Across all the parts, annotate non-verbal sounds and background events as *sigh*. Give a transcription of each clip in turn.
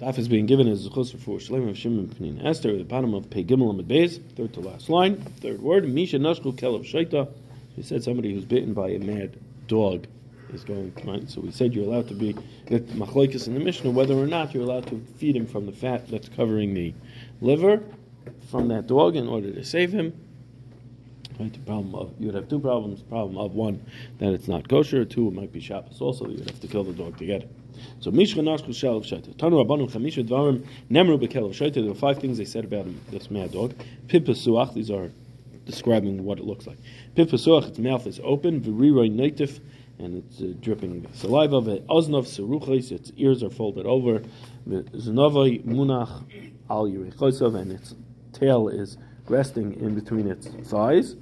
Daf is being given as Zechus for Shalem of Shimon Pinin Esther the bottom of Pei Gimel Amid Beis, third to last line, third word, Misha Nashku Kelev Shaita. He said somebody who's bitten by a mad dog is going. So we said you're allowed to be that machlokes in the Mishnah whether or not you're allowed to feed him from the fat that's covering the liver from that dog in order to save him. Right, the problem of you would have two problems. Problem of one that it's not kosher. Two, it might be Shabbos also. You would have to kill the dog to get it. So Mishra Nashku Shalav Shaita. Tanu Rabbanu Chamisha Dvarim Nemru Bekelav Shaita. There were five things they said about him, this mad dog. Pipasuach. These are describing what it looks like. Pipasuach. Its mouth is open. Viriroi Native. And it's uh, dripping saliva. Oznov Seruchis. Its ears are folded over. Znavai Munach Al Yirichosav. And its tail is resting in between its thighs.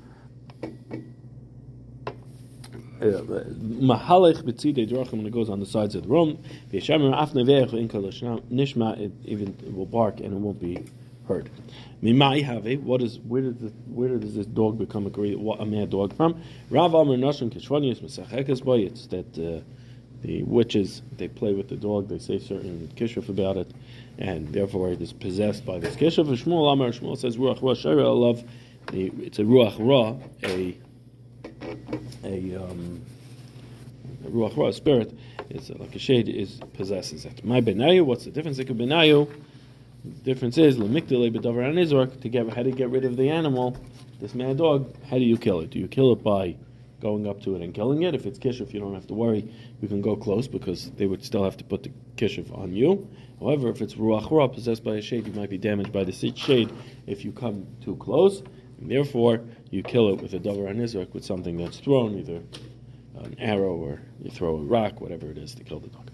Mahalech b'tzidei drachim when it goes on the sides of the room. V'yeshamer af neveach nishma it even will bark and it won't be heard. Mimai have what is where did the, where does this dog become a great a mad dog from? Rav Amar Nashon Kishvanius Mesachekes boy. It's that uh, the witches they play with the dog. They say certain kishuf about it, and therefore it is possessed by this kishuf. Shmuel Amar Shmuel says ruach ra shayra love. It's a ruach ra a a, um, ruach ra, spirit, is like a shade, is possesses it. My benayu, what's the difference? It could benayu. The difference is lemikdele bedavar anizork to get how to get rid of the animal, this mad dog. How do you kill it? Do you kill it by going up to it and killing it? If it's kishuf, you don't have to worry. You can go close because they would still have to put the kishuf on you. However, if it's ruach ra possessed by a shade, you might be damaged by the shade if you come too close. And therefore, you kill it with a davar anizrak with something that's thrown, either an arrow or you throw a rock, whatever it is to kill the dog.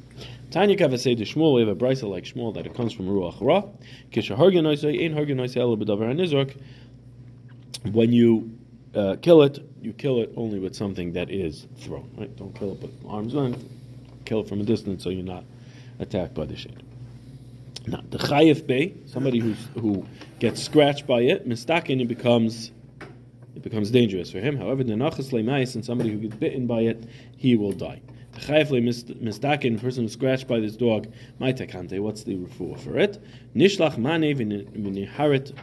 Tanya Kavasei to Shmuel, we have a brisa like Shmuel that it comes from Ruach Ra. Kisha Harganoisei, Ein Harganoisei Ela B'davar anizrak. When you uh, kill it, you kill it only with something that is thrown. Right? Don't kill it with arm's length. Kill it from a distance so you're not attacked by the shade. Now, the Chayef Bey, somebody who's, who gets scratched by it, mistaken, it becomes it becomes dangerous for him. However, the Nachas Leimais, and somebody who gets bitten by it, he will die. The Chayef mistaken, person who's scratched by this dog, Maitakante, what's the refuah for it? Nishlach Mane v'niharet,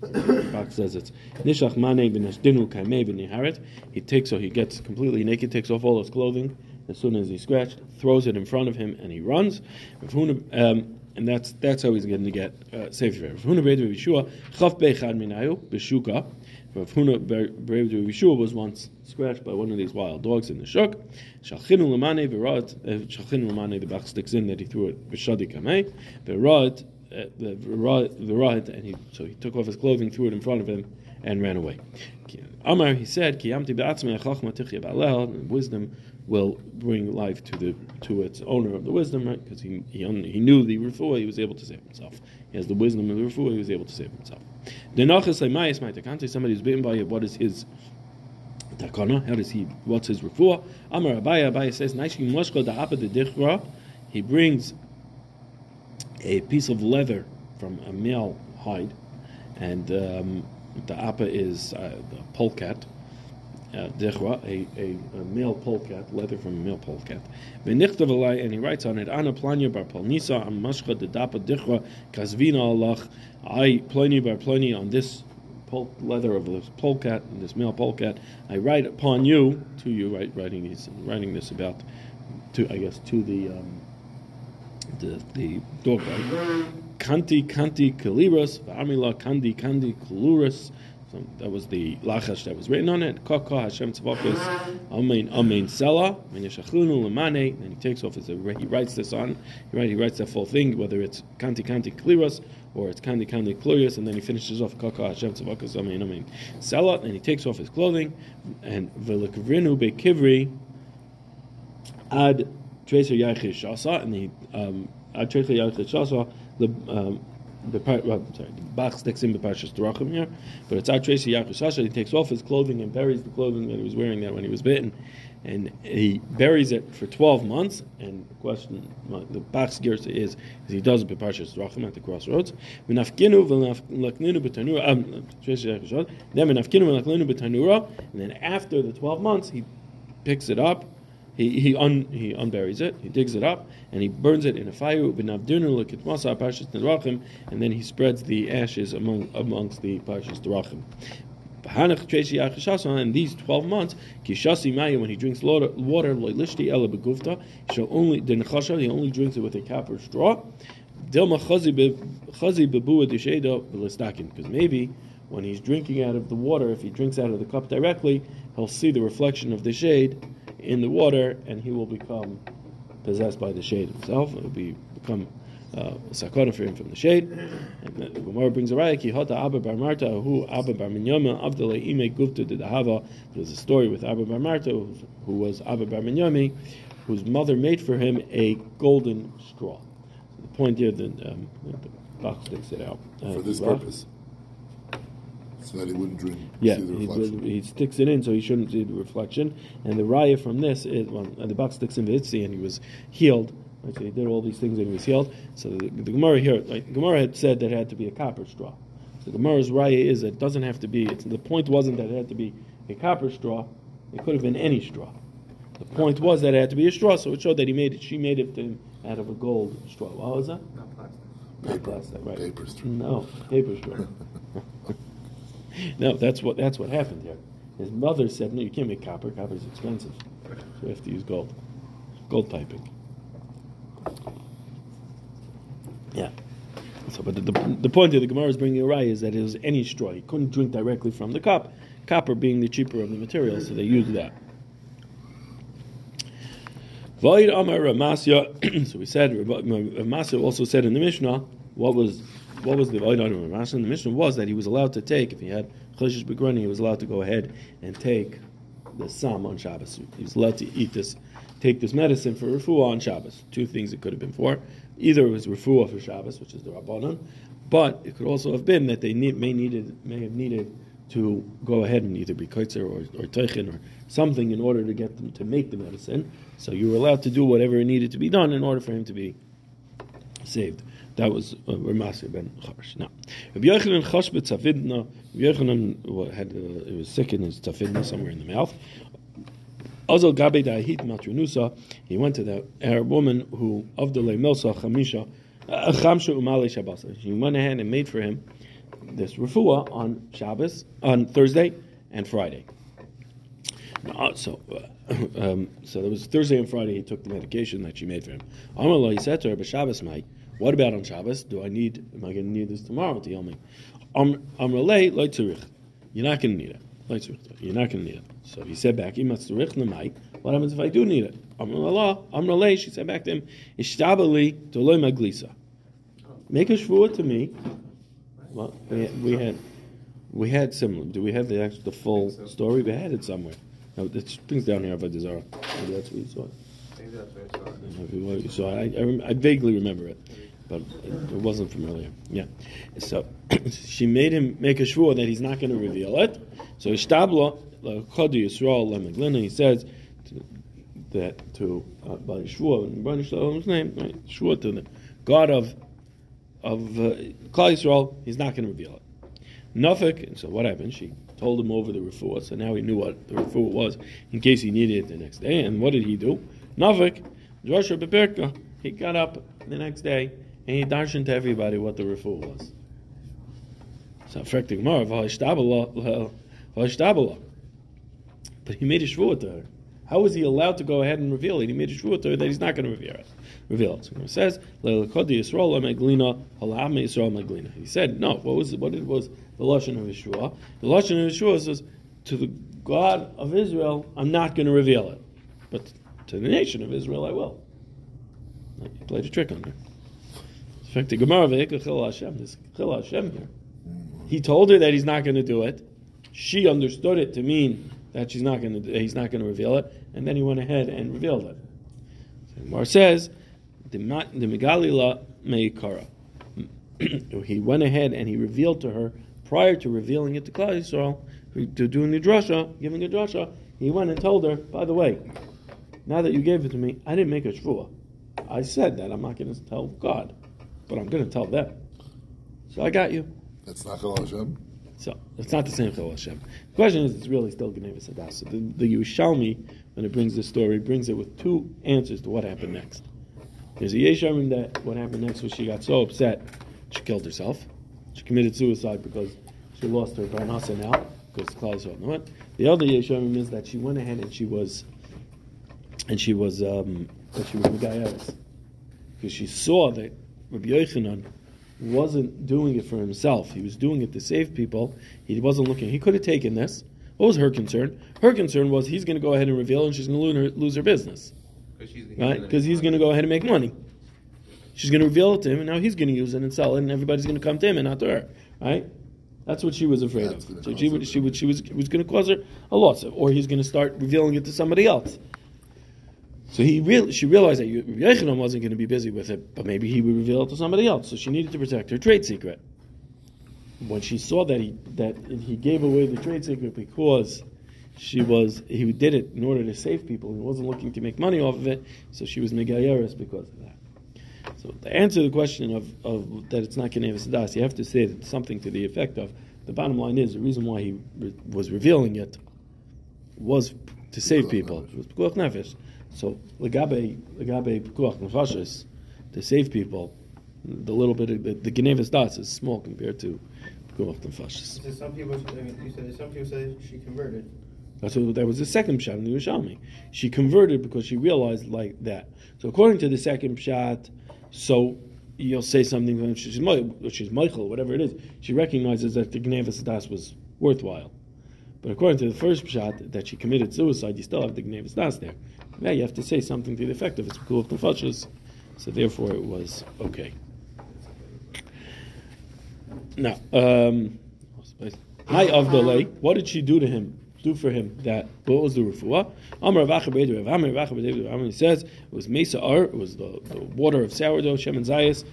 *coughs* Bach says it's Nishlach Mane v'neshdinu kaimeh v'niharet. He takes, so he gets completely naked, takes off all his clothing as soon as he's scratched, throws it in front of him, and he runs. Um, and that's that's how he's going to get uh, saved. Rav Huna Bechad Minayu. Rav Huna Bered Yeshua was once scratched by one of these wild dogs in the shuk. Shalchinu Lamane Verat uh, Shalchinu Lamane the Bach sticks in that he threw it Beshadi Kamei Verat uh, and he so he took off his clothing, threw it in front of him, and ran away. Amar he said Kiyamti Be'atzmei Chachma Tichya Ba'alel wisdom will bring life to the to its owner of the wisdom, right? Because he, he he knew the refuah, he was able to save himself. He has the wisdom of the refuah, he was able to save himself. Then, somebody who's bitten by it, what is his takana? How does he? What's his refuah? Amar Abaya. Abaya says, the He brings a piece of leather from a male hide, and um, the appa is uh, the polecat uh, a, a, a, male polecat, leather from a male polecat. And he writes on it, Ana planya bar polnisa am mashcha de dapa dechra kazvina Allah. I pliny by pliny on this pol- leather of this polecat, this male polecat. I write upon you, to you, right, writing these, writing this about, to I guess to the um, the the dog? Kanti kanti kaliras, amila kandi kandi kaluras. So that was the lachash that was written on it. Kaka Hashem tzavakas amein amein sela and yeshachunu lemane. And he takes off his he writes this on. He writes he writes that full thing whether it's kanti kanti kliras or it's kanti kanti klurias, and then he finishes off Kaka Hashem tzavakas amein sela. And he takes off his clothing and velikavrinu bekivri ad treser yachish shasa and he um, ad treser yachish shasa the um, the part, well, sorry, the Bach sticks in the Parshas Drachim here, but it's Tracy Yaakov He takes off his clothing and buries the clothing that he was wearing there when he was bitten, and he buries it for 12 months. And the question, the Bach's gersa is, is he does it by Parshas Drachim at the crossroads. Um, then and then after the 12 months, he picks it up, he he, un, he unburies it, he digs it up, and he burns it in a fire. And then he spreads the ashes among amongst the Parshas Derachim. And these twelve months, kishasi maya, when he drinks water, shall only he only drinks it with a cap or straw. Because maybe when he's drinking out of the water, if he drinks out of the cup directly, he'll see the reflection of the shade in the water, and he will become possessed by the shade himself. It will be become uh, sakona for him from the shade. And the Gemara brings a raya ki hota Abba bar Marta who Abba bar Minyama avdale ime gufta de dahava. There's a story with Abba bar Marta who was Abba bar Minyami, whose mother made for him a golden straw. So the point here that um, the Bach sticks it out uh, for this purpose so that he wouldn't drink. Yeah, he, he, sticks it in so he shouldn't see the reflection. And the raya from this is well, the Bach sticks in the itzi and he was healed. Right, so he did all these things and he was healed. So the, the Gemara here, like, Gemara had said that it had to be a copper straw. So the Gemara's raya is that it doesn't have to be. the point wasn't that it had to be a copper straw. It could have been any straw. The point was that it had to be a straw, so it showed that he made it. She made it out of a gold straw. What was that? Not plastic. Not plastic, right? Paper straw. No, paper straw. *laughs* no, that's what that's what happened here. His mother said, "No, you can't make copper. Copper is expensive, so you have to use gold, gold piping." Yeah. So, but the, the, the point of the Gemara is bringing a rye is that it was any straw. He couldn't drink directly from the cup, copper being the cheaper of the materials, so they used that. Void Amar Ramasya. *clears throat* so we said Ramasya also said in the Mishnah what was what was the Void Amar Ramasya in the Mishnah was that he was allowed to take if he had Choshesh Begrani, he was allowed to go ahead and take the Sam on Shabbos. He was allowed to eat this, take this medicine for refuah on Shabbos. Two things it could have been for. Either it was refuah for Shabbos, which is the Rabbanon, but it could also have been that they need, may needed may have needed to go ahead and either be kaitzer or, or teichin or something in order to get them to make the medicine. So you were allowed to do whatever needed to be done in order for him to be saved. That was uh, Ramasya ben Charsh. Now, Rabbi Yochanan Chosh b'tzavidna. Rabbi Yochanan had uh, he was sick in his tzafidna somewhere in the mouth. Azal gabe da'ahit matrunusa. He went to the Arab woman who of the melsa chamisha uh, chamsha umale shabbos. She went ahead and made for him this refuah on Shabbos, on Thursday and Friday. So, uh, *coughs* um, so there was Thursday and Friday. He took the medication that she made for him. Amallah, he said to her, "But Shabbos, mai. What about on Shabbos? Do I need? Am I going to need this tomorrow to me? Amrulay loy. You're not going to need it. You're not going to need it. So he said back, "Imat tzurich namai." What happens if I do need it? Amrullah, Amrulay. She said back to him, "Ishtabali to loy maglisa." Make a shvua to me well, we had, we had, we had similar. Do we have the actual, the full so. story? We had it somewhere. No, it's things down here about Dizara. Maybe that's where you saw. Maybe that's what you saw. I, I, rem, I vaguely remember it, but it, it wasn't familiar. Yeah. So *clears throat* she made him make a shvur that he's not going to reveal it. So Ishtabla, Chodu Yisrael Lemeglina, he says to, that to uh, by shvur in Rebbeinu name, right? Shvur to the God of of uh, Yisrael, he's not going to reveal it. Nafik, and so what happened? She told him over the refuah, so now he knew what the refuah was in case he needed it the next day. And what did he do? Nafik, Joshua Beperka, he got up the next day and he darshan to everybody what the refuah was. So, but he made a shvuah to her. How was he allowed to go ahead and reveal it? He made a shvuah to her that he's not going to reveal it. Reveal it. So it says, He said, no, what was what it was the Lashon of Yeshua? The Lashon of Yeshua says, to the God of Israel, I'm not going to reveal it. But to the nation of Israel, I will. He played a trick on her. In fact, the Gemara Hashem, this Chil Hashem here, he told her that he's not going to do it. She understood it to mean that she's not going to, he's not going to reveal it, and then he went ahead and revealed it. So Mar says, the Megalila Meikara. *clears throat* He went ahead and he revealed to her prior to revealing it to Klal Yisrael, to doing the drasha, giving a drasha. He went and told her, by the way, now that you gave it to me, I didn't make a shvuah. I said that I'm not going to tell God, but I'm going to tell them. So I got you. That's not Hashem. So it's not the same Chil Hashem. The question is, it's really still Geneva Sadas. The, the Yerushalmi, when it brings the story, brings it with two answers to what happened next. There's a Yeshamim that what happened next was she got so upset, she killed herself. She committed suicide because she lost her Parnasa now, because Klaus know what. The other Yeshamim is that she went ahead and she was, and she was, um, that she was Megayeres. Because she saw that Rabbi Yochanan wasn't doing it for himself. He was doing it to save people. He wasn't looking. He could have taken this. What was her concern? Her concern was he's going to go ahead and reveal, and she's going to lose her, lose her business, right? Because he's going to go ahead and make money. She's going to reveal it to him, and now he's going to use it and sell it, and everybody's going to come to him and not to her, right? That's what she was afraid That's of. So she would, she would, she was, was going to cause her a loss, or he's going to start revealing it to somebody else. So he real, she realized that Yochanan wasn't going to be busy with it, but maybe he would reveal it to somebody else. So she needed to protect her trade secret. When she saw that he that he gave away the trade secret because she was he did it in order to save people, he wasn't looking to make money off of it, so she was megayeris because of that. So to answer the question of, of that it's not Kenevis Das, you have to say that something to the effect of the bottom line is the reason why he re- was revealing it was to save people. It was Nefesh. So Legabe Legabe Pikuach Nefashis, to save people, the little bit of the, the Genevis Das is small compared to Pikuach Nefashis. So some people, I mean, you said some people say she converted. That's what that was the second shot in the Yerushalmi. She converted because she realized like that. So according to the second shot, so you'll say something when she's she's Michael, whatever it is. She recognizes that the Gnevis Das was worthwhile. But according to the first shot, that she committed suicide, you still have the Gnevis Das there. Yeah, you have to say something to the effect of it's cool nefashos. So therefore, it was okay. Now, um, hi Avdalay, what did she do to him? Do for him that? What was the refuah? Amar Amar says it was mesa ar, it was the, the water of sourdough, shem and zayis,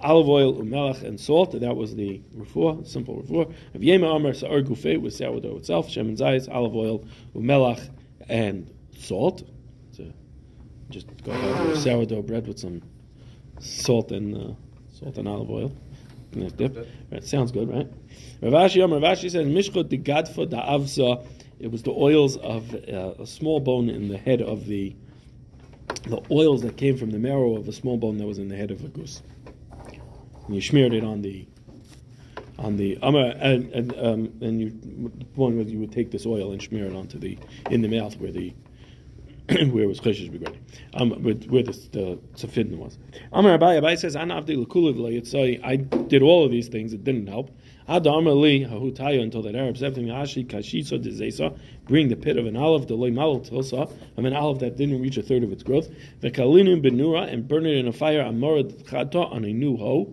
olive oil, umelach, and salt. That was the refuah, simple refuah. Rav Yema Amar Sa'ar Gufei was sourdough itself, shem and zayis, olive oil, umelach, and salt. So just go with sourdough bread with some salt and uh, salt and olive oil. Right, sounds good, right? Ravashi Amar Ravashi says Mishchot the Gadfa da Avsa. It was the oils of uh, a small bone in the head of the the oils that came from the marrow of a small bone that was in the head of a goose. And you smeared it on the on the Amar and and um, and you the point was you would take this oil and smear it onto the in the mouth where the *clears throat* where was cheshish begrading, um, where, where the, the tzafidna was. Amar Abai, Abai says. I did all of these things. It didn't help. Until that Arab said to me, "Ashi kashisa dezesa." Bring the pit of an olive, the loy malal tilsa, of an olive that didn't reach a third of its growth. V'kalinu benura and burn it in a fire. Amorad chata on a new hoe.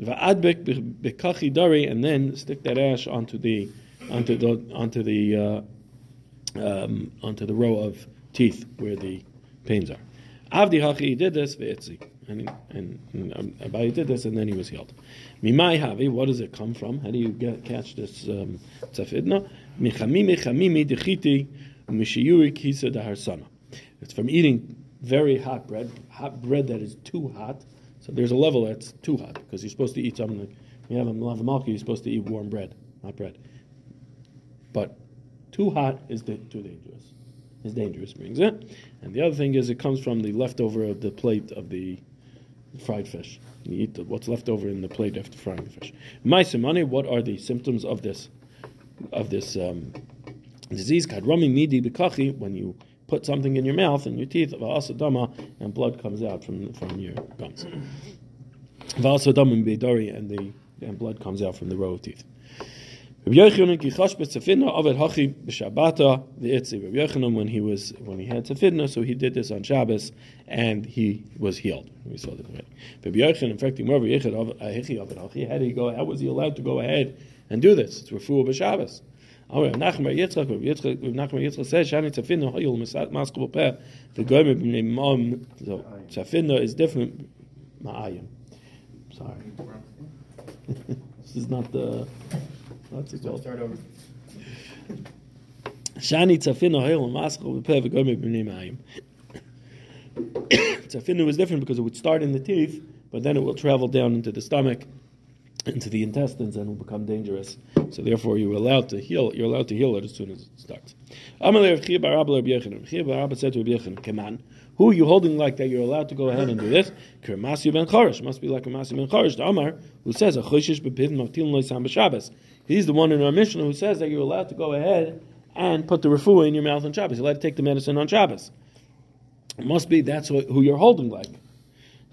Va'adbek bekachi dari and then stick that ash onto the onto the onto the uh, um, onto the row of teeth where the pains are. Avdi Hachi did this, ve'etzi. And, and um, Abai did this, and then he was healed. Mimai Havi, what does it come from? How do you get, catch this um, tzafidna? Michamimi chamimi dechiti mishiyuri kisa daharsana. It's from eating very hot bread, hot bread that is too hot. So there's a level that's too hot, because you're supposed to eat something like, you have a lavamalki, you're supposed to eat warm bread, not bread. But too hot is da- too dangerous. Is dangerous brings it, and the other thing is it comes from the leftover of the plate of the fried fish. You eat the, what's left over in the plate after frying the fish. Maisimani, what are the symptoms of this of this um, disease? Kadrami midi bikachi, when you put something in your mouth and your teeth, and blood comes out from from your gums. *clears throat* And the and blood comes out from the row of teeth. When he was when he had tzafidna, so he did this on Shabbos and he was healed. We saw avet hachi. How did he go? How was he allowed to go ahead and do this? It's refuah b'Shabbos. Oh, Rav Nachman bar Yitzchak, Rav Yitzchak, Rav Nachman bar Yitzchak says, "Shani tzafidna hayul maskul b'peh v'goyim b'nei mom." So tzafidna is different. Ma'ayim. Sorry, *laughs* this is not the. What's it called? Start over. Shani tzafinu hayel maskal b'peh v'goyim b'nei ma'ayim. *coughs* Tzafinu is different because it would start in the teeth, but then it will travel down into the stomach into the intestines and will become dangerous. So therefore, you're allowed to heal. You're allowed to heal it as soon as it starts. Said to "Keman, who are you holding like that? You're allowed to go ahead and do this. Kermasi ben Chorish must be like Kermasi ben Chorish. Amar who says a choshish bepiv mavtil loisam b'Shabbos. He's the one in our mission who says that you're allowed to go ahead and put the refuah in your mouth on Shabbos. You're allowed to take the medicine on Shabbos. It must be that's who you're holding like.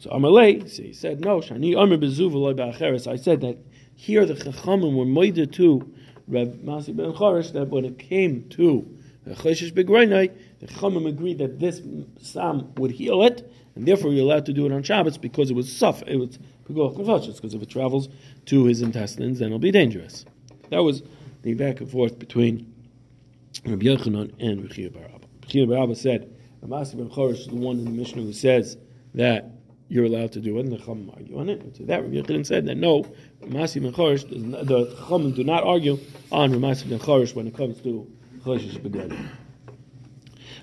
So Amalei, so he said, no, Shani Amr bezuv ba'acheres. I said that here the Chachamim were moided to Reb Masi ben Chorish that when it came to the Choshish Begroinai, the Chachamim agreed that this Sam would heal it, and therefore you're allowed to do it on Shabbos because it was suf, it was because if it travels to his intestines, then it'll be dangerous. That was the back and forth between Rabbi Yochanan and Rabbi Chia Bar Abba. Rabbi Chia Bar Abba said, Ramasi ben Chorish is the one in the Mishnah who says that you're allowed to do it, and the Chachamim argue on it. And to that, Rabbi Yochanan said that no, Ramasi ben Chorish, the Chachamim do not argue on Ramasi ben Chorish when it comes to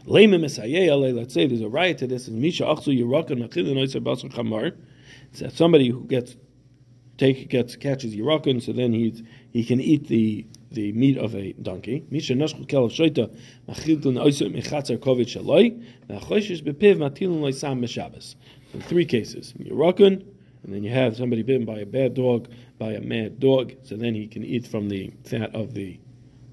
Mesayeh Ale, let's say there's a riot to this, and Misha Achzu Yerakan Machilin Oiser Basar Chamar. It's that somebody who gets take gets catches Yerakan, so then he's he can eat the the meat of a donkey. Misha Nashku Kelav Shoita Machilin Oiser Mechatzer Kovet Shaloi Nachoshish Bepiv Matilin Loisam Meshabes. In three cases, Yerakan, and then you have somebody bitten by a bad dog, by a mad dog, so then he can eat from the fat of the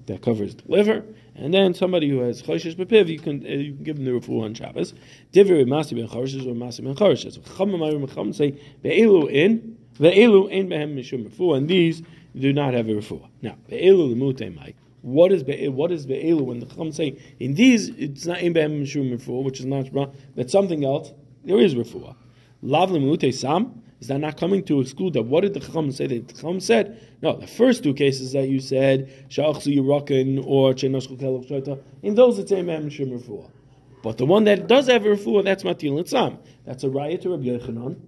that covers the liver, and then somebody who has choshesh bepiv, you can uh, you can give them the refuah on Shabbos. Divrei masi ben choreshes or masi ben choreshes. Chacham amayim chacham say be'elu in ve'elu in behem mishum refuah, and these do not have a refuah. Now be'elu lemute mai. What is be'elu? What is be'elu? When the chacham say in these it's not in behem mishum refuah, which is not but something else. There is refuah. Lav lemute sam. Is that not coming to exclude that? What did the Chacham say? The Chacham said, no, the first two cases that you said, Sha'achsu Yirakin or Chenashku Shota, in those it's a Shem Refuah. But the one that does have Refuah, that's Matil Sam. That's a riot to Rabbi Yochanan,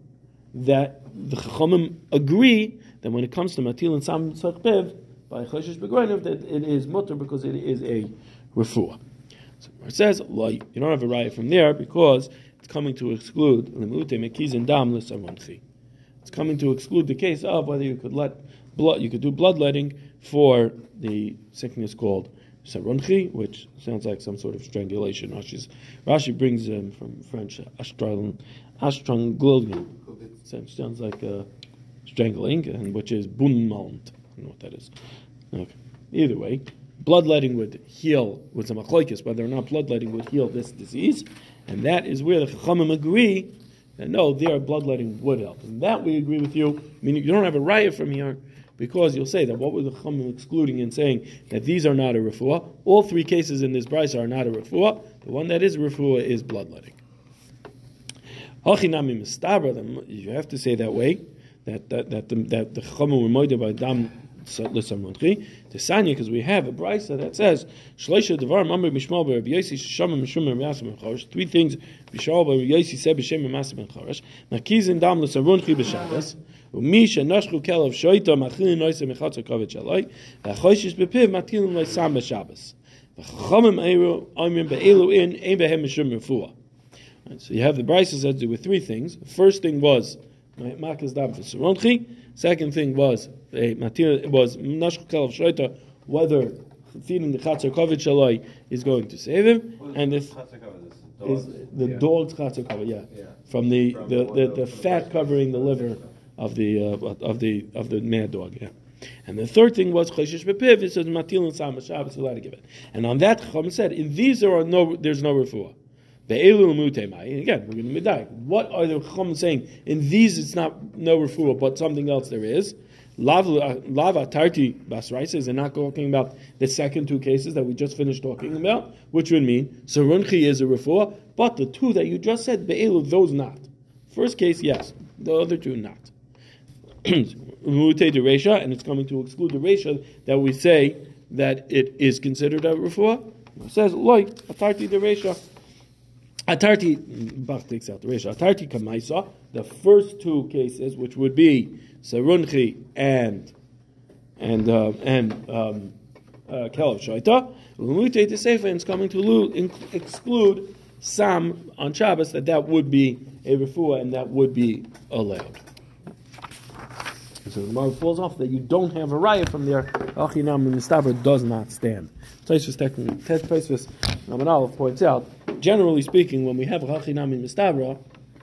that the Chachamim agree that when it comes to Matil Nitzam Tzachpev, by Choshesh Begroinov, that it is mutter because it is a Refuah. So it says, well, you don't have a riot from there because coming to exclude. It's coming to exclude the case of whether you could let blood, you could do bloodletting for the sickness called sarunchi, which sounds like some sort of strangulation. Rashi's, Rashi brings um, from French astral, astrangulation. Sounds like strangling, and which is bunmalt. I don't know what that is. Okay. Either way, bloodletting would heal with some achloikis, whether or not bloodletting would heal this disease, and that is where the chachamim agree that no, their bloodletting would help. And that we agree with you, meaning you don't have a riot from here, because you'll say that what were the Chachamim excluding and saying that these are not a refuah? All three cases in this price are not a refuah. The one that is refuah is bloodletting. Hachinami mistabra, you have to say that way, that that that the, that the Chachamim were moided by dam l'samronchi. The sanya, because we have a brisa that says shleisha devar mamre mishmal bar Yosi shama mishum Yasim chorish. Three things Bishal bar Yosi said b'shem Yasim ben chorish. Nakizin dam l'samronchi b'shabbos. ומי שנשכו כלב שויטו מאכילים נויסה מחצר כובד שלוי, והחוישש בפיו מטילים לו סם בשבס. וחכמים אלו אומרים באלו אין, אין בהם משום רפואה. So you have the Bryce that do with three things. First thing was Makas Dam for Saronchi. Second thing was a Matir was Nashku Kalav Shreita, whether feeding the Chatzar Kovid Shaloi is going to save him, and if is the Yeah. dog's Chatzar Kovid, yeah, Yeah. from the From the, the- the, the- the fat covering the liver of the uh, of the of the mad dog, yeah. And the third thing was Choshesh Bepiv. It says Matil and Sam Shabbos allowed to give it. And on that Chacham said, in these there are no there's no refuah. Be'elu mutemai. And again, we're going to medayik. What are the Chacham saying? In these, it's not no refuah, but something else there is. Lava tarti basraisa is not talking about the second two cases that we just finished talking about, which would mean sarunchi is a refuah, but the two that you just said be'elu, those not. First case, yes. The other two, not. *clears throat* Mute the resha, and it's coming to exclude the resha that we say that it is considered a refuah. It says like atarti the resha. Atarti Bach takes out the resha. Atarti kamaisa. The first two cases, which would be sarunchi and and uh, and um, uh, kelav shaita. Mute the sefer, and it's coming to exclude sam on Shabbos that that would be a refuah and that would be allowed. So the Gemara falls off that you don't have a raya from there. Achinam Mistabra does not stand. Tosfos Tosfos Namanal points out, generally speaking, when we have Achinam Mistabra,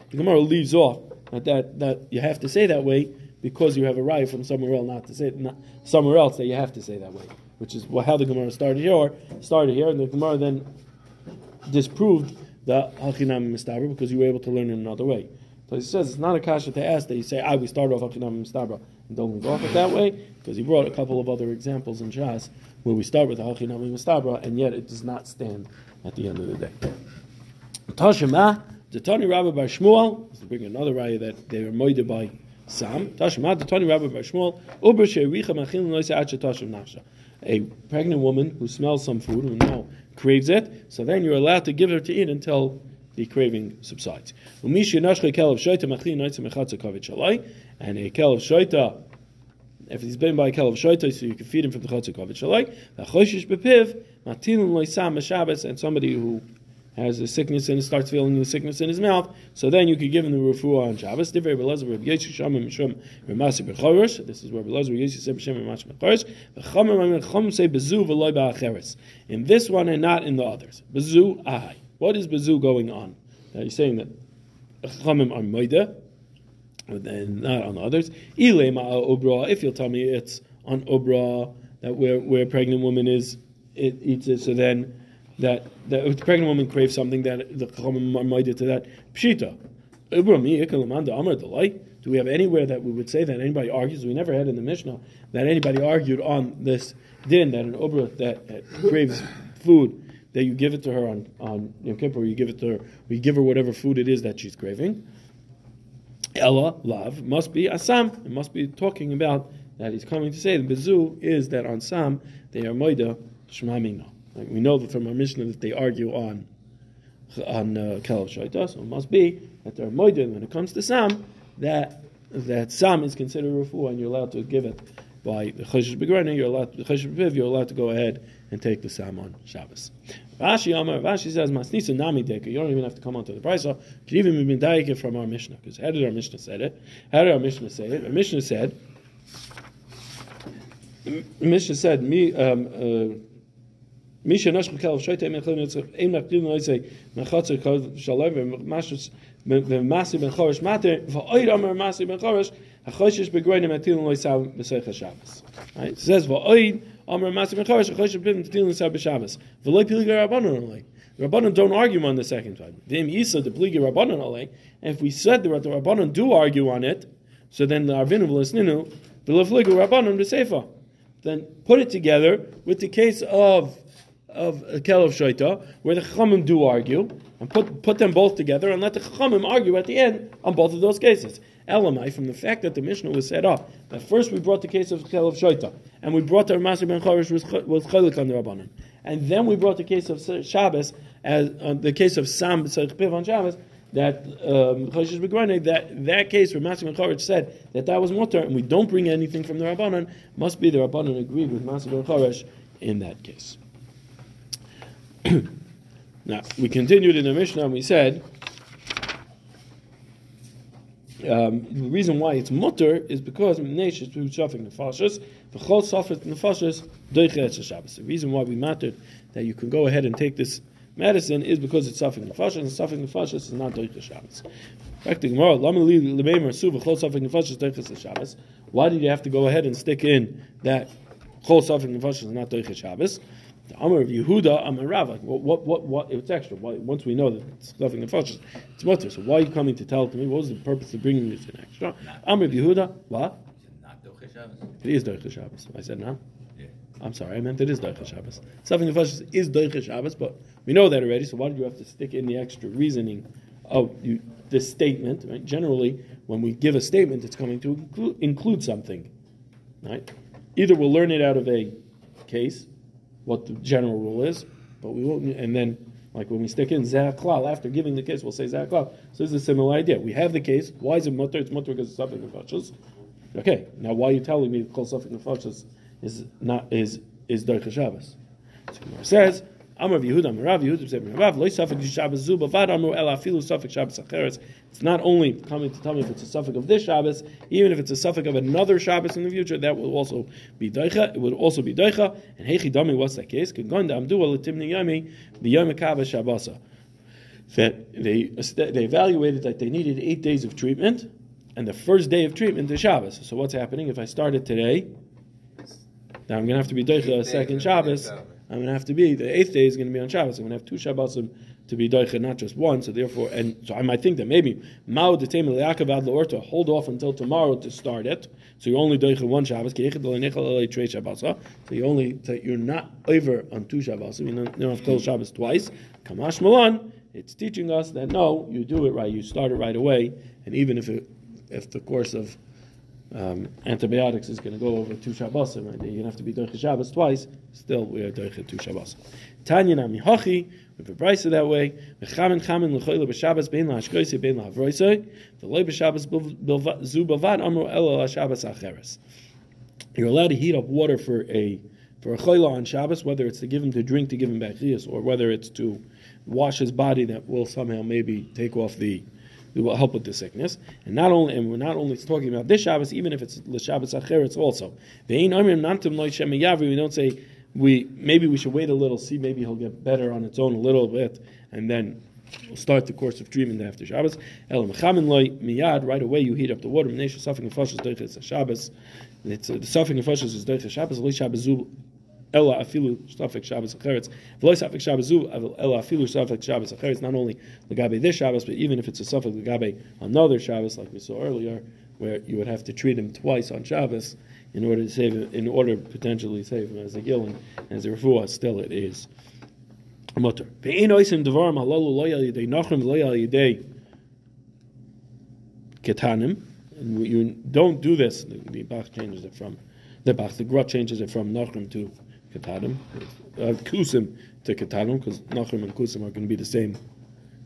the Gemara leaves off that, that you have to say that way because you have a raya from somewhere else not to say not, somewhere else that you have to say that way, which is how the Gemara started here. Or started here, and the Gemara then disproved the Hachinam Mistabra because you were able to learn in another way. So he says it's not a kasha to ask that you say, ah, we start off Hachinam Mistabra and don't leave off it that way, because he brought a couple of other examples in Shas where we start with Hachinam Mistabra and yet it does not stand at the end of the day. Tashima, the Tani Rabbi Bar Shmuel, to bring another raya that they were moided by Sam. Tashima, the Tani Rabbi Bar Shmuel, Uber She'ericha Machilin Loisa Acha Tashim Nachsha. A pregnant woman who smells some food who now craves it, so then you're allowed to give her to eat until the craving subsides. And a of shoita, if he's been by a of shoita, so you can feed him from the chatzakavit shalai. Matilin loisam Shabbos, and somebody who has a sickness and starts feeling the sickness in his mouth, so then you could give him the refuah on Shabbos. This is where Yosef said. In this one and not in the others. Bezu ahai. What is bezu going on? Now you're saying that Chachamim are moida, and not on the others. If you'll tell me it's on obra that where where a pregnant woman is, it it. So then that that if the pregnant woman craves something that the chachamim are moida to that pshita. Uh, Do we have anywhere that we would say that anybody argues? We never had in the Mishnah that anybody argued on this din that an obra that, that craves food that you give it to her on on Yom Kippur, you give it to her, we give her whatever food it is that she's craving. Ella, love, must be Asam. It must be talking about that he's coming to say the Bezu is that on Sam they are Moida Shmamina. Like we know that from our Mishnah that they argue on on uh, Kalav Shaita, so it must be that they're Moida when it comes to Sam that that Sam is considered Rufu and you're allowed to give it by the Choshesh Begrena, you're allowed the Choshesh Bepiv, you're allowed to go ahead and take the Sam on Shabbos. Rashi Amar, Rashi says, Masnisa Nami Deka. You don't even have to come onto the price. So could even be it from our Mishnah. Because how did our Mishnah say it? How did our Mishnah say it? Our Mishnah said, the Mishnah said, me, um, uh, Misha Nashkel Kalav Shoyte Ein Mechlin Ein Mechlin Loisei Mechatzer Kol Shalom V'Mashus V'Masi Ben Chorish Mater V'Oid Amar Masi Ben Chorish HaChoshish Begoyim Atilin Loisav B'Seich HaShabbos Right? It says V'Oid Amar Masi Ben Atilin Loisav B'Shabbos V'Loi Piliga Rabbanon Olei Rabbanon don't argue on the second time. V'im Yisa the Pligi Rabbanon Olei and if we said that the Rabbanon do argue on it so then the Arvinu V'Lisninu V'Loi Rabbanon then put it together with the case of of a Kel of Shaita, where the Chachamim do argue, and put, put them both together and let the Chachamim argue at the end on both of those cases. Elamai, from the fact that the Mishnah was set up, that first we brought the case of Kel of Shaita, and we brought the Ramasi ben Chorish was, was Chalik on the Rabbanan, and then we brought the case of Shabbos, as uh, the case of Sam Piv on Shabbos, that um, that that case where and Choresh said that that was mutter, and we don't bring anything from the Rabbanan, must be the Rabbanan agreed with Masim and Choresh in that case. Now, we continued in the Mishnah and we said um, the reason why it's mutter is because Mnesh is suffering nefashas, v'chol suffers nefashas Shabbos. The reason why we mattered that you can go ahead and take this medicine is because it's suffering nefashas, and suffering nefashas is not doichet Shabbos. Why did you have to go ahead and stick in that chol suffering nefashas is not doichet Shabbos? The Amar of Yehuda, Amar Rav, like, what, what, what, what, it's extra. Why, once we know that it's nothing flesh, it's mutter. So why are you coming to tell it to me? What was the purpose of bringing this in extra? Amar of Yehuda, what? It is Doicha Shabbos. I said no. Yeah. I'm sorry, I meant it is Doicha Shabbos. The flesh is Doicha Shabbos, but we know that already. So why did you have to stick in the extra reasoning of you, this statement? Right? Generally, when we give a statement, it's coming to include, include something, right? Either we'll learn it out of a case, what the general rule is, but we won't. And then, like when we stick in zaklal after giving the case, we'll say zaklal. So it's a similar idea. We have the case. Why is it mutter? It's mutter because it's suffering nefashos. Okay, now why are you telling me the kol suffering nefashos is not is is dark Shabbos? So says Amar Yehuda, Rav Yehuda Rav, loy suffix Shabbos zu bavad amru el afilu suffix Shabbos acheres. It's not only coming to tell me if it's a suffix of this Shabbos, even if it's a suffix of another Shabbos in the future, that will also be doicha. It would also be doicha. And heichi dami, what's that case? Kegon amdu al timni yami b'yom kava Shabbasa. That they they evaluated that they needed eight days of treatment, and the first day of treatment is Shabbos. So what's happening if I started today? Now I'm going to have to be doicha a second Shabbos. I'm going to have to be the eighth day is going to be on Shabbos. I'm going to have two Shabbosim to be doicha, not just one. So therefore, and so I might think that maybe mao detem le'akav ad to hold off until tomorrow to start it. So you only doicha one Shabbos. So you only you're not over on two Shabbos. You don't, have to tell Shabbos twice. Kamash Malan. It's teaching us that no, you do it right. You start it right away, and even if it, if the course of um, antibiotics is going to go over two Shabbosim, and You're going to have to be Doicha Shabbos twice, still we are Doicha two Shabbosim. Tanya Nami Hachi, we have a brisa that way. Mechamen chamen lechoyle b'Shabbos bein la'ashkoyse bein la'avroisoi, v'loy b'Shabbos zu bavad amro elo la'Shabbos acheres. You're allowed to heat up water for a for a choila on Shabbos, whether it's to give him to drink to give him bachias, or whether it's to wash his body that will somehow maybe take off the it will help with the sickness. And not only, and we're not only talking about this Shabbos, even if it's the Shabbos Acheretz also. We don't say we maybe we should wait a little, see maybe he'll get better on its own a little bit, and then we'll start the course of treatment after Shabbos. Right away you heat up the water. It's uh, the suffering and is doiches Shabbos. Shabbos Ella afilu safek Shabbos acheretz. V'lo safek Shabbos zu ella afilu safek Shabbos acheretz. Not only legabe this Shabbos, but even if it's a safek legabe another Shabbos, like we saw earlier, where you would have to treat him twice on Shabbos in order to save in order to potentially save him as a gilin, as a refuah. Still, it is mutter. Ve'ein oisim devarim halalu lo yal nachrim lo yal ketanim. And you don't do this. The, the Bach changes it from the Bach. The Grot changes it from nachrim to Katarim, uh, Kusim to Katarim, because Nachrim and Kusim are going to be the same.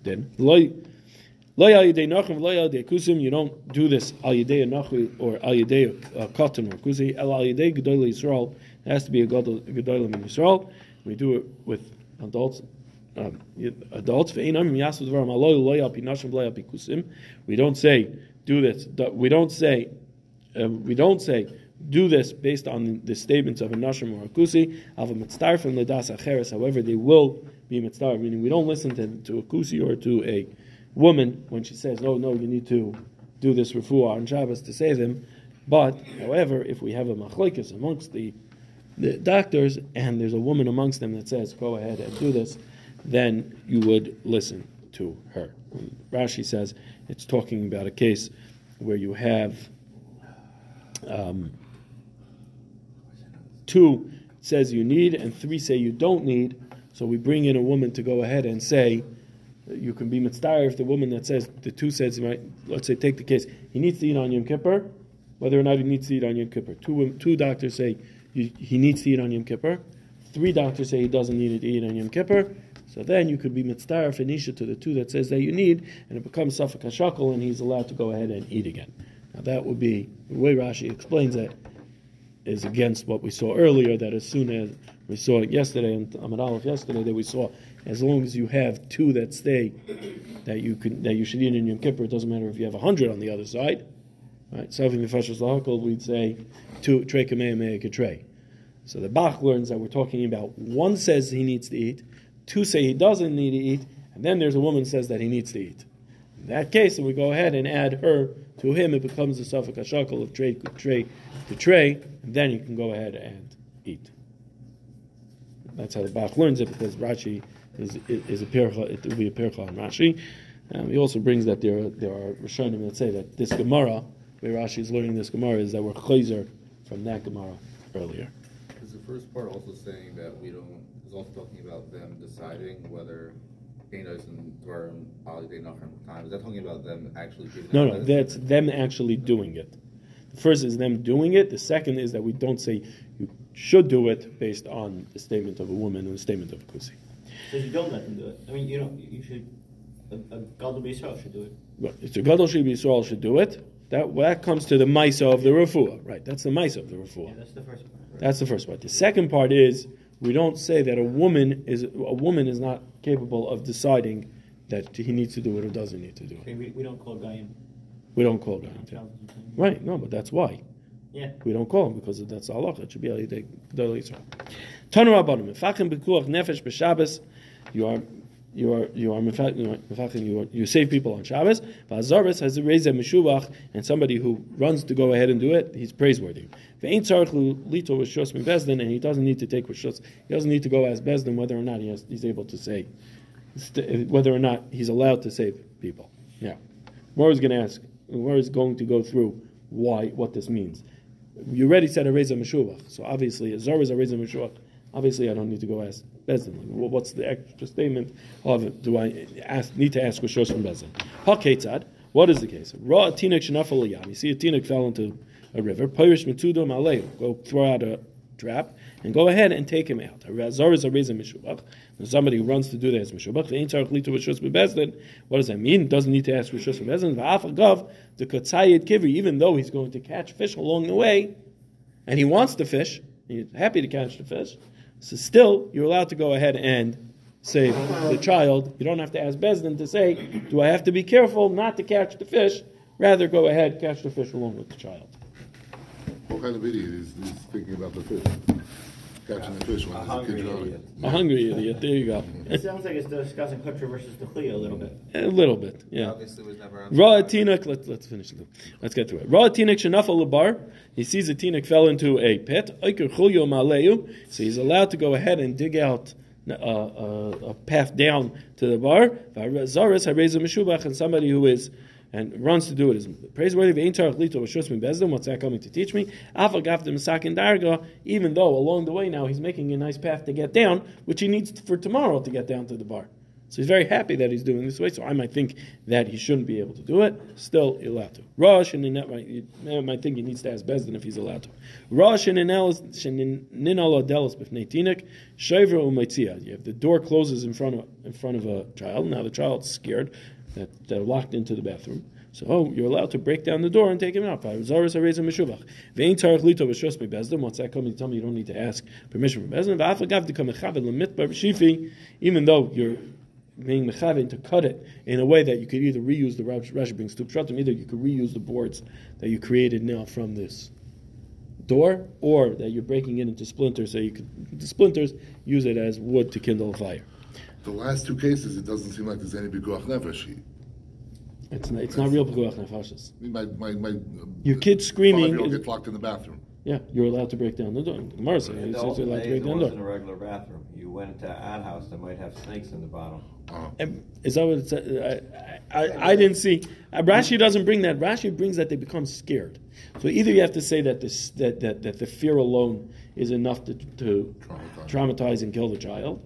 Then, Loy Yadei Nachrim, Loy Yadei Kusim, you don't do this Al Yadei Nachri or Al Yadei Katan or Kusi, El Al Yadei Gedoyle Yisrael, it has to be a Gedoyle in Yisrael. We do it with adults. Um, adults, we don't say do this. We don't say um, we don't say do this based on the statements of a Nashim or a Kusi, of a Mitzdarfim Ledas Acheres, however, they will be Mitzdarf, meaning we don't listen to, to a Kusi or to a woman when she says, no, no, you need to do this refuah on Shabbos to save him. But, however, if we have a machlokes amongst the, the doctors and there's a woman amongst them that says, go ahead and do this, then you would listen to her. And Rashi says it's talking about a case where you have um, two says you need, and three say you don't need. So we bring in a woman to go ahead and say you can be mitzvah if the woman that says the two says right. Let's say take the case he needs to eat on Yom Kippur, whether or not he needs to eat on Yom Kippur. Two two doctors say you, he needs to eat on Yom Kippur. Three doctors say he doesn't need to eat on Yom Kippur. So then you could be mitzvah finisha to the two that says that you need, and it becomes suffik hashakal, and he's allowed to go ahead and eat again. Now that would be the way Rashi explains it is against what we saw earlier. That as soon as we saw it yesterday and Amad Aleph yesterday, that we saw as long as you have two that stay, that you can that you should eat in Yom Kippur. It doesn't matter if you have hundred on the other side. Right? Something the Fashas Lahakal, we'd say two trey kamei tray. So the Bach learns that we're talking about one says he needs to eat, two say he doesn't need to eat, and then there's a woman says that he needs to eat. In that case, if we go ahead and add her to him, it becomes a suffix hashakal of tray, tray to tray, and then you can go ahead and eat. That's how the Bach learns it because Rashi is, is a pircha, it will be a pircha on Rashi. Um, he also brings that there there are Rishonim that say that this Gemara, where Rashi is learning this Gemara, is that we're chayzer from that Gemara earlier. Is the first part also saying that we don't, is also talking about them deciding whether Enos and Dvarim, Ali time. Is that talking about them actually giving No, no, that's them actually doing it. The first is them doing it. The second is that we don't say you should do it based on the statement of a woman and the statement of a kusi. So you don't let them do it. I mean, you know, you should. A, a Gadol B'Yisrael should do it. Well, it's a Gadol B'Yisrael should do it. That that comes to the Maisa of the Refuah, right? That's the Maisa of the Refuah. Yeah, that's the first part. Right? That's the first part. The second part is we don't say that a woman is a woman is not capable of deciding that he needs to do it or doesn't need to do it. Okay, we, we don't call Guyam. We don't call. Yeah. Right? No, but that's why. Yeah. We don't call him because that's Allah. It should be Ali Gedol Yisrael. Tanu Rabbanim. Bekuach nefesh b'Shabbos. You are you are you are mefachim. You you save people on Shabbos. V'azaris has a raised meshubach, and somebody who runs to go ahead and do it, he's praiseworthy. Ve'ain tzarich lito rishos bezdin, and he doesn't need to take rishos. He doesn't need to go ask bezdin whether or not he has, he's able to say whether or not he's allowed to save people. Now, More is going to ask. More is going to go through why what this means you already said a reza meshuvach, so obviously a zor a reza meshuvach. Obviously, I don't need to go ask Bezin. What's the extra statement of? Do I ask, need to ask Rishos from Bezin? Ha what is the case? Ra a tinik shenafal You see a tinik fell into a river. Pirish metudo maleu. Go throw out a trap and go ahead and take him out. Zor is a reza meshuvach. Somebody who runs to do that is meshubach. The ain't tarich litu rishus bebezdin. What does that mean? Doesn't need to ask rishus bebezdin. Va'afagav the kotzayid kivri. Even though he's going to catch fish along the way, and he wants the fish, he's happy to catch the fish. So still, you're allowed to go ahead and save the child. You don't have to ask Bezdin to say, do I have to be careful not to catch the fish? Rather, go ahead, catch the fish along with the child. What kind of idiot is, is thinking about the fish? Catching the fish when A there's a hungry kid on idiot. it. A hungry idiot. There you go. It sounds like it's discussing Kutcher versus the Dechlia a little bit. A little bit, yeah. Obviously, was never on. Ra tinik. Let's let's finish it. Let's get to it. Ra tinik shenafal lebar. He sees a tinik fell into a pit. Oiker chulyo maleu. So he's allowed to go ahead and dig out uh, uh, a path down to the bar. Zaris hareza meshubach, and somebody who is and runs to do it is praiseworthy. Bezdin. What's that coming to teach me? Even though along the way now he's making a nice path to get down, which he needs for tomorrow to get down to the bar. So he's very happy that he's doing this way. So I might think that he shouldn't be able to do it. Still, allowed to. Rosh and Ninel might, eh, might think he needs to ask Bezdin if he's allowed to. Rosh and Ninel adelis b'fnei tinik shayver u'maitzia. You have the door closes in front of in front of a child. Now the child's scared that they're locked into the bathroom. So oh, you're allowed to break down the door and take him out. What's that coming to tell me you don't need to ask permission from Bezdin? Even though you're being mechavin to cut it in a way that you could either reuse the Rashi brings to Pshatim, either you could reuse the boards that you created now from this door, or that you're breaking it into splinters, so you could the splinters use it as wood to kindle a fire. The last two cases, it doesn't seem like there's any bikuach nefesh. It's not, it's not real pekuach nefashis. My, my, my, Your kid screaming Five-year-old is- gets locked in the bathroom. Yeah, you're allowed to break down the door. Gemara says In it the says you're old allowed to days, break it down the wasn't door. a regular bathroom. You went to an outhouse that might have snakes in the bottom. And Is that what it said? I, I, I didn't see. Uh, Rashi doesn't bring that. Rashi brings that they become scared. So either you have to say that this that, that, that the fear alone is enough to, to Traumatize. traumatize and kill the child,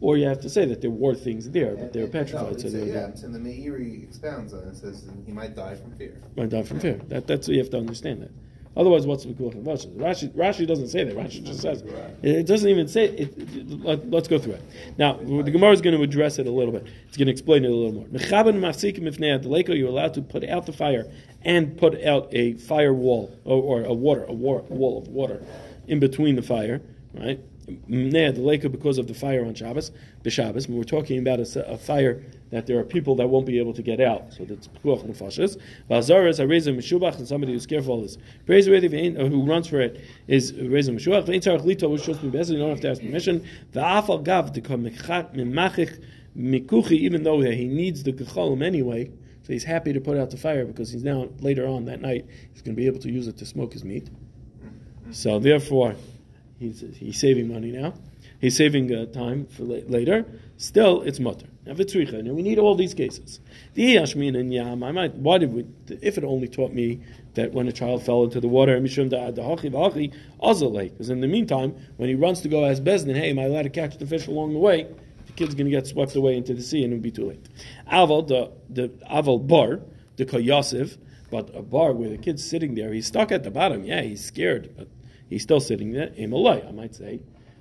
or you have to say that there were things there, but they were petrified. so they yeah, in the Meiri expounds on it. It says he might die from fear. might die from fear. That, that's what you have to understand that. Otherwise, what's the Rashi? Rashi? Rashi doesn't say that. Rashi just says it, it doesn't even say it. it- let, us go through it. Now, the Gemara is going to address it a little bit. It's going to explain it a little more. Mechaben mafsikim ifnei You're allowed to put out the fire and put out a firewall or, or a water, a, war, a wall of water in between the fire, right? Mnei adeleko because of the fire on Shabbos, b'Shabbos. We're talking about a fire that there are people that won't be able to get out. So that's pekuach nefashis. Vazaras are raising meshubach, and somebody who's careful is praiseworthy. v'ein- or Who runs for it is raising meshubach. V'ein tzarich lito v'shus mibezin. You don't have to ask permission. V'afal gav dekam mimachich mikuchi. Even though he needs the gecholim anyway, so he's happy to put out the fire because he's now later on that night he's going to be able to use it to smoke his meat. So therefore, he's he's saving money now. He's saving uh, time for la- later. Still, it's mutter. Now, we need all these cases. The yashmin and yam. I might. Why did we? If it only taught me that when a child fell into the water. Because in the meantime, when he runs to go ask Bezdin, hey, am I allowed to catch the fish along the way? The kid's going to get swept away into the sea, and it'll be too late. Aval the the aval bar the koyasiv. But a bar where the kid's sitting there, he's stuck at the bottom. Yeah, he's scared, but he's still sitting there. Emalai, I might say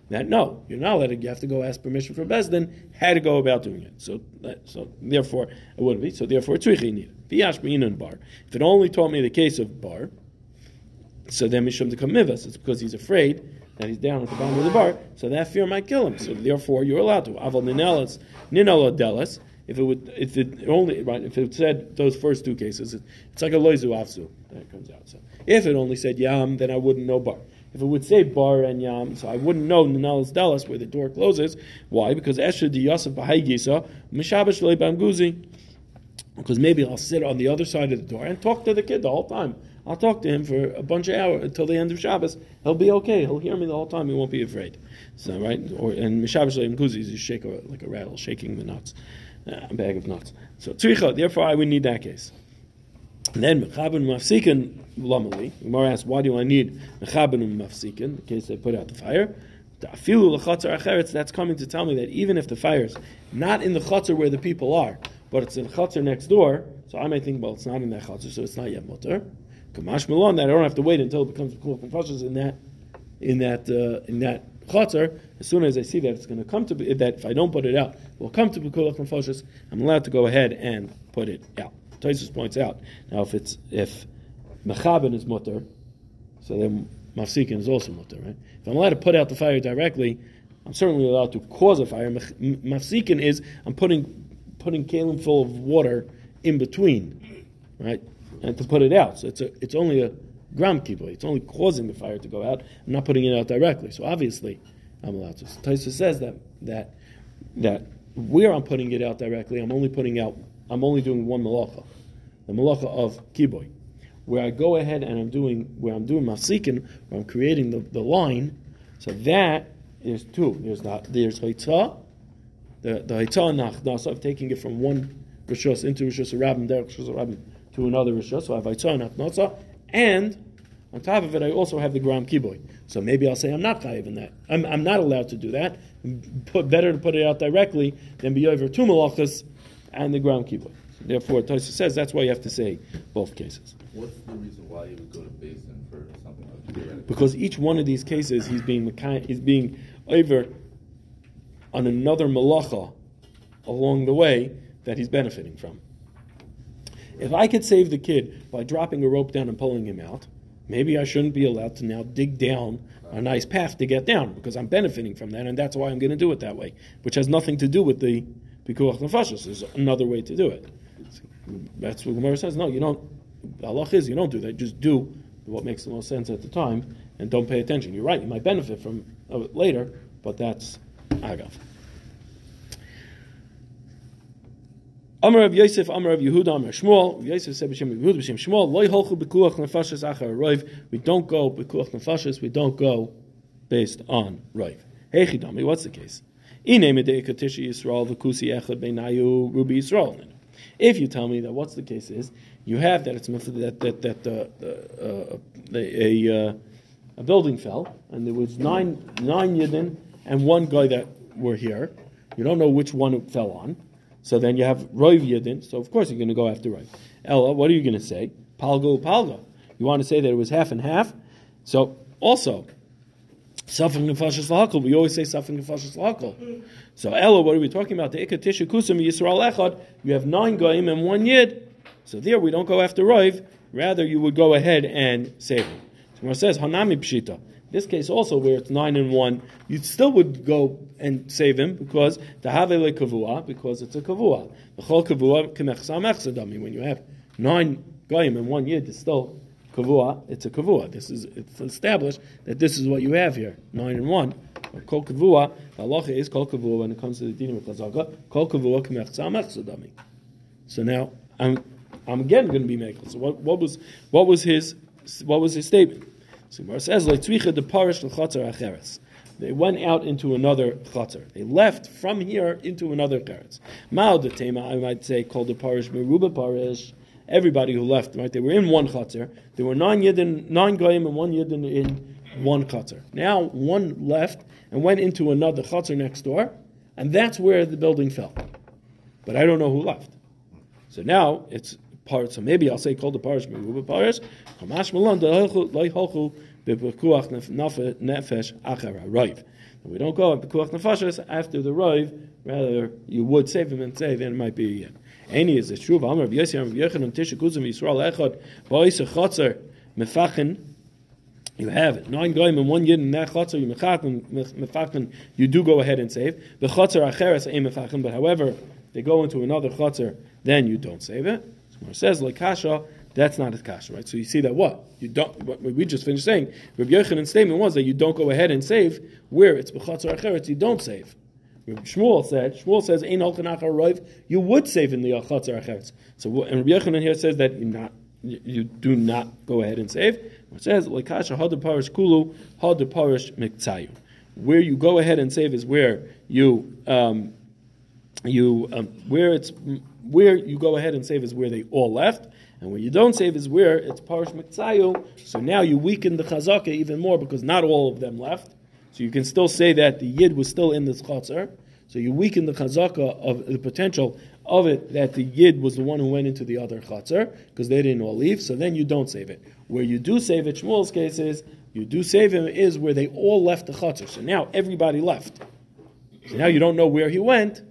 that no, you're not letting. You have to go ask permission from Bezdin how to go about doing it. So, so therefore, it wouldn't be. So therefore, tzrichi need it. V'yash b'inan bar. If it only taught me the case of bar, so then mishum to kamivas. It's because he's afraid that he's down at the bottom of the bar, so that fear might kill him. So therefore, you're allowed to. Aval ninelas, ninala delas. If it would, if it only right, if it said those first two cases, it, it's like a loizu afzu that comes out. So if it only said yam, then I wouldn't know bar. If it would say bar and yam, so I wouldn't know ninelas delas where the door closes. Why? Because esher di yosef b'haygisa mishabesh leibam guzi because maybe I'll sit on the other side of the door and talk to the kid the whole time. I'll talk to him for a bunch of hours until the end of Shabbos. He'll be okay. He'll hear me the whole time. He won't be afraid. So right, or and Mishabbos Leim Kuzi is shake like a rattle, shaking the nuts, uh, a bag of nuts. So tzricha. Therefore, I would need that case. And then mechabin mafsikin lamali. Gemara asks, why do I need mechabin mafsikin? In case they put out the fire. Afilu acheretz. That's coming to tell me that even if the fire's not in the chatzar where the people are, but it's in the chatzar next door, so I may think, well, it's not in that chatzar, so it's not yet mutter. Kamash Malon, that I don't have to wait until it becomes Nefashis in that in that uh, in that chatzar. As soon as I see that it's going to come to be, that if I don't put it out, will come to Bekuach Nefashis, I'm allowed to go ahead and put it out. Toisus points out now if it's if Mechaben is mutter, so then Mafsikin is also mutter, right? If I'm allowed to put out the fire directly, I'm certainly allowed to cause a fire. Mafsikin is I'm putting putting kalim full of water in between, right? and to put it out. So it's a, it's only a gram kibbutz. It's only causing the fire to go out. I'm not putting it out directly. So obviously, I'm allowed to. Taisa says that that that where I'm putting it out directly, I'm only putting out. I'm only doing one malacha, the malacha of kibbutz. Where I go ahead and I'm doing where I'm doing masikin, where I'm creating the, the line. So that is two. There's not there's haitzah, the the haitzah and nachnasa of taking it from one rishus into rishus rabbim, derek rishus rabbim to another rishus. So I have haitzah and nachnasa, and on top of it, I also have the gram kiboy. So maybe I'll say I'm not chayiv in that. I'm, I'm not allowed to do that. Put, better to put it out directly than be over two malachas and the gram kiboy. Therefore, Taisa says that's why you have to say both cases. What's the reason why you would go to basin for something like that? Because each one of these cases, he's being he's being over on another malacha along the way that he's benefiting from. If I could save the kid by dropping a rope down and pulling him out, maybe I shouldn't be allowed to now dig down a nice path to get down because I'm benefiting from that, and that's why I'm going to do it that way, which has nothing to do with the pikuach nefashos. There's another way to do it. That's what Gemara says. No, you don't. Allah is you don't do that. Just do what makes the most sense at the time, and don't pay attention. You're right. You might benefit from it later, but that's agav. Amar of Yosef, Amar of Yehuda, Amar Shmuel. Yosef said b'shem Yehuda, b'shem Shmuel. Loi holchu b'kuach nefashis achar roiv. We don't go b'kuach nefashis. We don't go based on roiv. Hey chidami, what's the case? Ine medei katishi Yisrael v'kusi echad beinayu rubi Yisrael. If you tell me that what's the case is, you have that it's that that that uh, uh, a uh, a building fell and there was nine nine yidden and one guy that were here. You don't know which one it fell on. So then you have Roiv Yidin. So of course you're going to go after Roiv. Ella, what are you going to say? Palgo, Palgo. You want to say that it was half and half? So also, Suffering Nefashis Lahakal. We always say Suffering Nefashis Lahakal. So Ella, what are we talking about? The Ikatisha Kusum Yisrael Echad. You have nine Goyim and one Yid. So there we don't go after Roiv. Rather, you would go ahead and save him. So it says Hanami Pshita. This case also, where it's nine and one, you still would go and save him because tahavele kavua because it's a kavua. The whole kavua kemechsamechsadami. When you have nine goyim and one yid, it's still kavua. It's a kavua. This is it's established that this is what you have here, nine and one. Kol kavua. The halacha is kol kavua when it comes to the dinim of chazaka. Kol kavua kemechsamechsadami. So now I'm I'm again going to be making. So what, what was what was his what was his statement? So Gemara says, "Leitzvicha de parish l'chatzar acheres." They went out into another chatzar. They left from here into another charetz. Mao de tema, I might say, called the parish meruba parish. Everybody who left, right? They were in one chatzar. There were nine yidden, nine goyim, and one yidden in one chatzar. Now one left and went into another chatzar next door, and that's where the building fell. But I don't know who left. So now it's part. So maybe I'll say called the parish meruba parish. Bepekuach nefesh achar roiv. We don't go at pekuach after the roiv. Rather, you would save him and say then it might be a. Any is the true. Amar Yosef Amar Yochanan Tisha Kuzim Yisrael Echad Va'isa Chotzer Mefachen You have it. Nine goyim and one yid in that chutzner, you mefachten, you do go ahead and save. The chutzner acheres ein mefachen, but however, they go into another chutzner, then you don't save it. So it says, like kasha, that's not a kasha, right? So you see that what? You don't, what we just finished saying, Rabbi Yochanan's statement was that you don't go ahead and save where it's b'chutzner acheres, you don't save. Shmuel said, Shmuel says, Ein roiv, you would save in the chutzner acheres. So, and Rabbi Yochanan here says that you not, you do not go ahead and save. It says, Lekasha had parish kulu, had parish miktayu. Where you go ahead and save is where you, um, you, um, where it's, where you go ahead and save is where they all left. And where you don't save is where it's parish miktayu. So now you weaken the chazaka even more because not all of them left. So you can still say that the yid was still in this chatzar. So you weaken the chazaka of the potential of it that the yid was the one who went into the other chatzar because they didn't all leave. So then you don't save it. Where you do save it, Shmuel's case is you do save him is where they all left the chatzar. So now everybody left. So now you don't know where he went.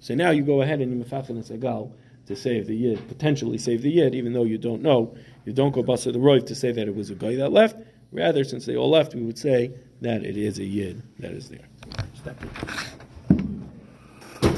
So now you go ahead and you mefachin and segal to save the yid, potentially save the yid, even though you don't know. You don't go bust the roiv to say that it was a guy that left. Rather, since they all left, we would say that it is a yid that is there. Step.